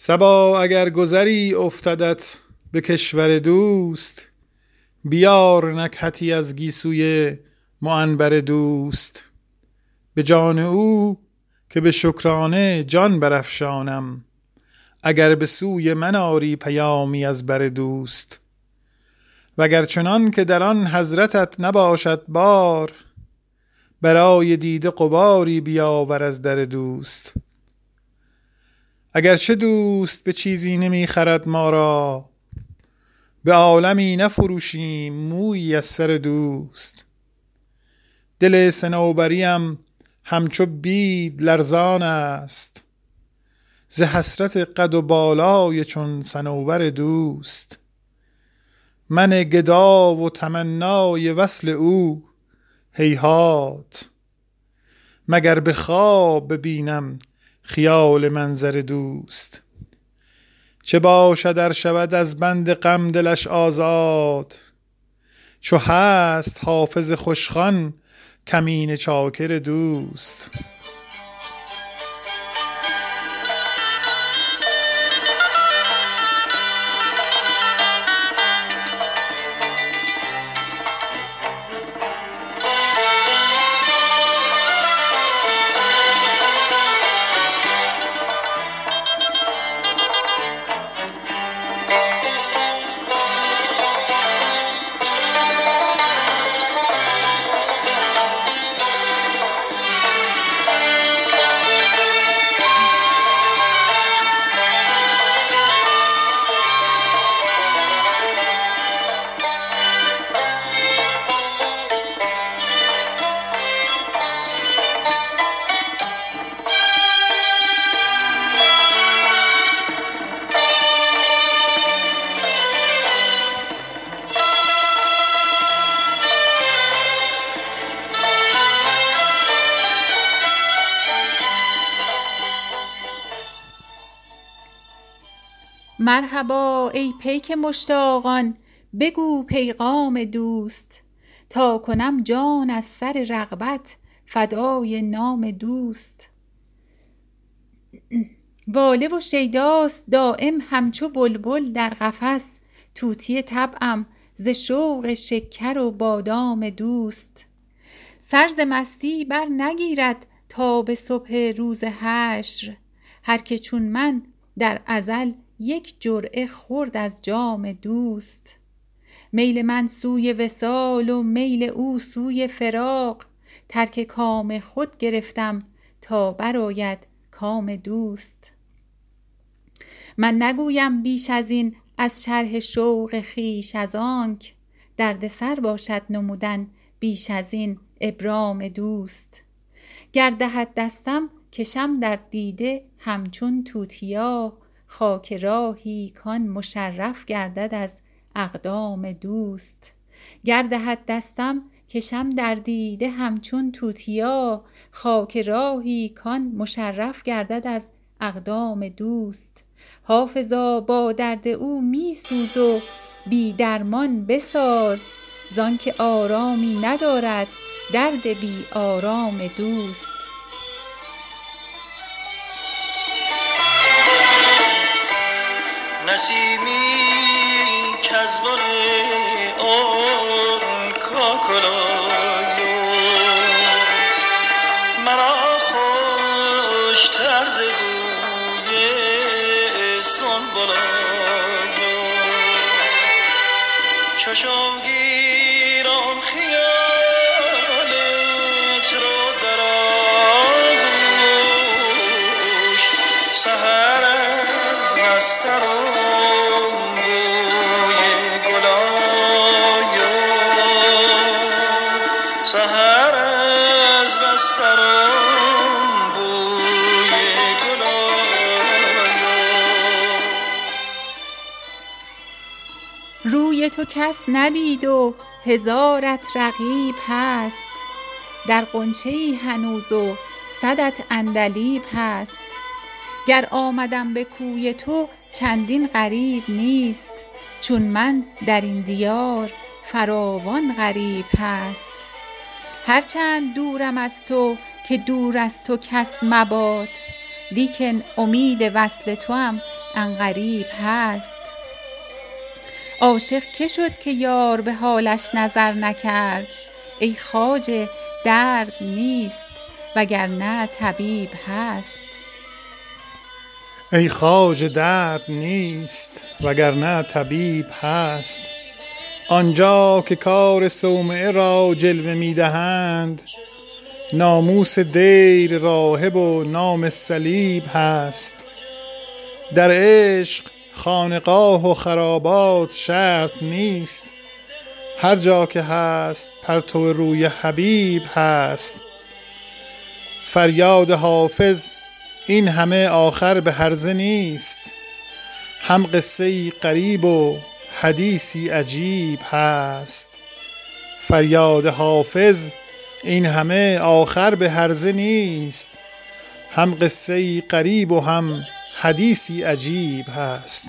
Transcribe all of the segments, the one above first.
سبا اگر گذری افتدت به کشور دوست بیار نکهتی از گیسوی معنبر دوست. به جان او که به شکرانه جان برافشانم اگر به سوی من آری پیامی از بر دوست. وگر چنان که در آن حضرتت نباشد بار برای دیده قباری بیاور از در دوست. اگر چه دوست به چیزی نمی خرد ما را به عالمی نفروشیم موی از سر دوست. دل سنوبریم همچو بید لرزان است. ز حسرت قد و بالای چون سنوبر دوست. من گدا و تمنای وصل او هیهات. مگر به خواب ببینم خیال منظر دوست. چه باشد در شود از بند غم دلش آزاد؟ چو هست حافظ خوشخان کمین چاکر دوست. مرحبا ای پیک مشتاقان. بگو پیغام دوست. تا کنم جان از سر رغبت فدای نام دوست. واله و شیداست دایم همچو بلبل در قفس. طوطی طبعم ز شوق شکر و بادام دوست. سر ز مستی برنگیرد تا به صبح روز حشر. هر که چون من در ازل یک جرعه خورد از جام دوست. میل من سوی وصال و میل او سوی فراق. ترک کام خود گرفتم تا برآید کام دوست. من نگویم بیش از این از شرح شوق خویش از آنک. دردسر باشد نمودن بیش از این ابرام دوست. گر دهد دستم کشم در دیده همچون توتیا. خاک راهی کان مشرف گردد از اقدام دوست. گر دهد دستم کشم در دیده همچون توتیا. خاک راهی کان مشرف گردد از اقدام دوست. حافظا با درد او می سوز و بی درمان بساز. زانکه آرامی ندارد درد بی آرام دوست. نسیمی کز بن آن کاکلای مرا خوشتر ز بوی سنبلای چو گیرم خیالت رو در آغوش سهر روی تو کس ندید و هزارت رقیب هست. در غنچه ای هنوز و صدت عندلیب هست. گر آمدم به کوی تو چندین غریب نیست چون من در این دیار فراوان غریب هست. هر چند دورم از تو که دور از تو کس مباد لیکن امید وصل توام انقریب هست. عاشق که شد که یار به حالش نظر نکرد؟ ای خواجه درد نیست وگرنه طبیب هست. ای خواجه درد نیست وگرنه طبیب هست. آنجا که کار صومعه را جلوه می دهند ناموس دیر راهب و نام صلیب هست. در عشق خانقاه و خرابات شرط نیست. هر جا که هست پرتو روی حبیب هست. فریاد حافظ این همه آخر به هرزه نیست. هم قصه ای غریب و حدیثی عجیب هست. فریاد حافظ این همه آخر به هرزه نیست. هم قصه ای غریب و هم حدیثی عجیب هست.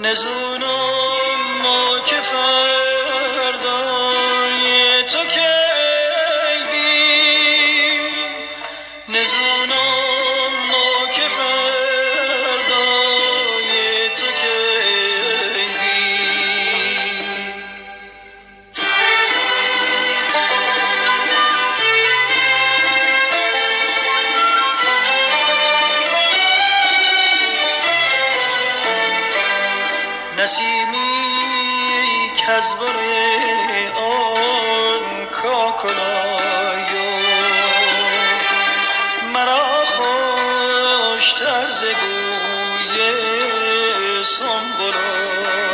نزونم از بر آن کاکلایو مرا خوشتر ز بوی سنبلایو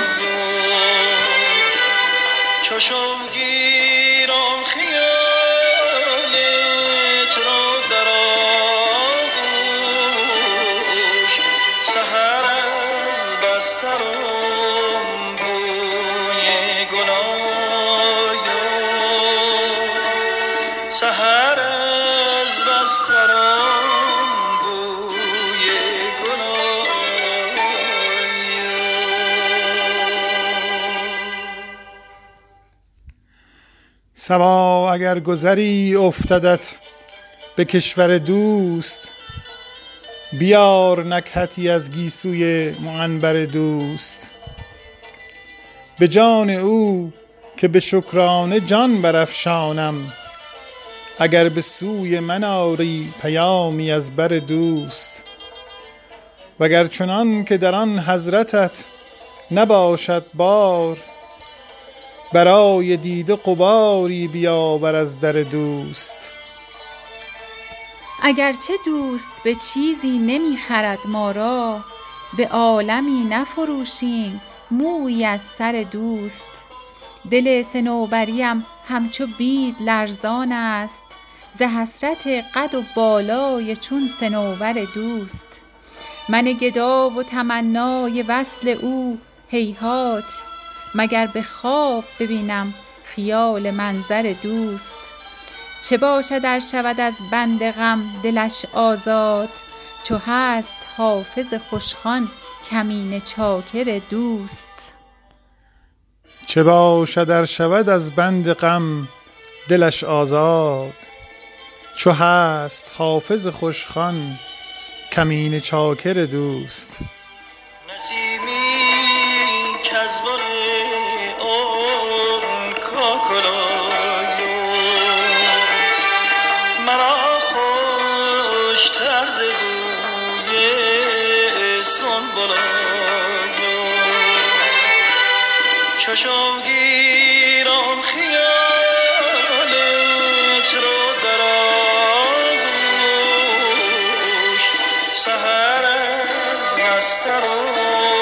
چشم گیرم خیالت را در آغوش سحر از بسترم سحر از بسترم بوی سبا اگر گذری افتدت به کشور دوست بیار نکهتی از گیسوی معنبر دوست. به جان او که به شکرانه جان برافشانم اگر به سوی من آری پیامی از بر دوست وگر چنان که در آن حضرتت نباشد بار برای دیده قباری بیاور از در دوست. اگرچه دوست به چیزی نمی‌خرد ما را به عالمی نفروشیم مویی از سر دوست. دل سنوبریم همچو بید لرزان است ز حسرت قد و بالای چون سنوبر دوست. من گدا و تمنای وصل او هیهات مگر به خواب ببینم خیال منظر دوست. چه باشد ار شود از بند غم دلش آزاد چو هست حافظ خوشخوان کمینه چاکر دوست. چه باشد ار شود از بند غم دلش آزاد چو هست حافظ خوشخوان کمین چاکر دوست. نسیمی بر آن کاکلایو مرا خوشتر ز بوی سنبلایو چشم گیرم خیالت رو سحر از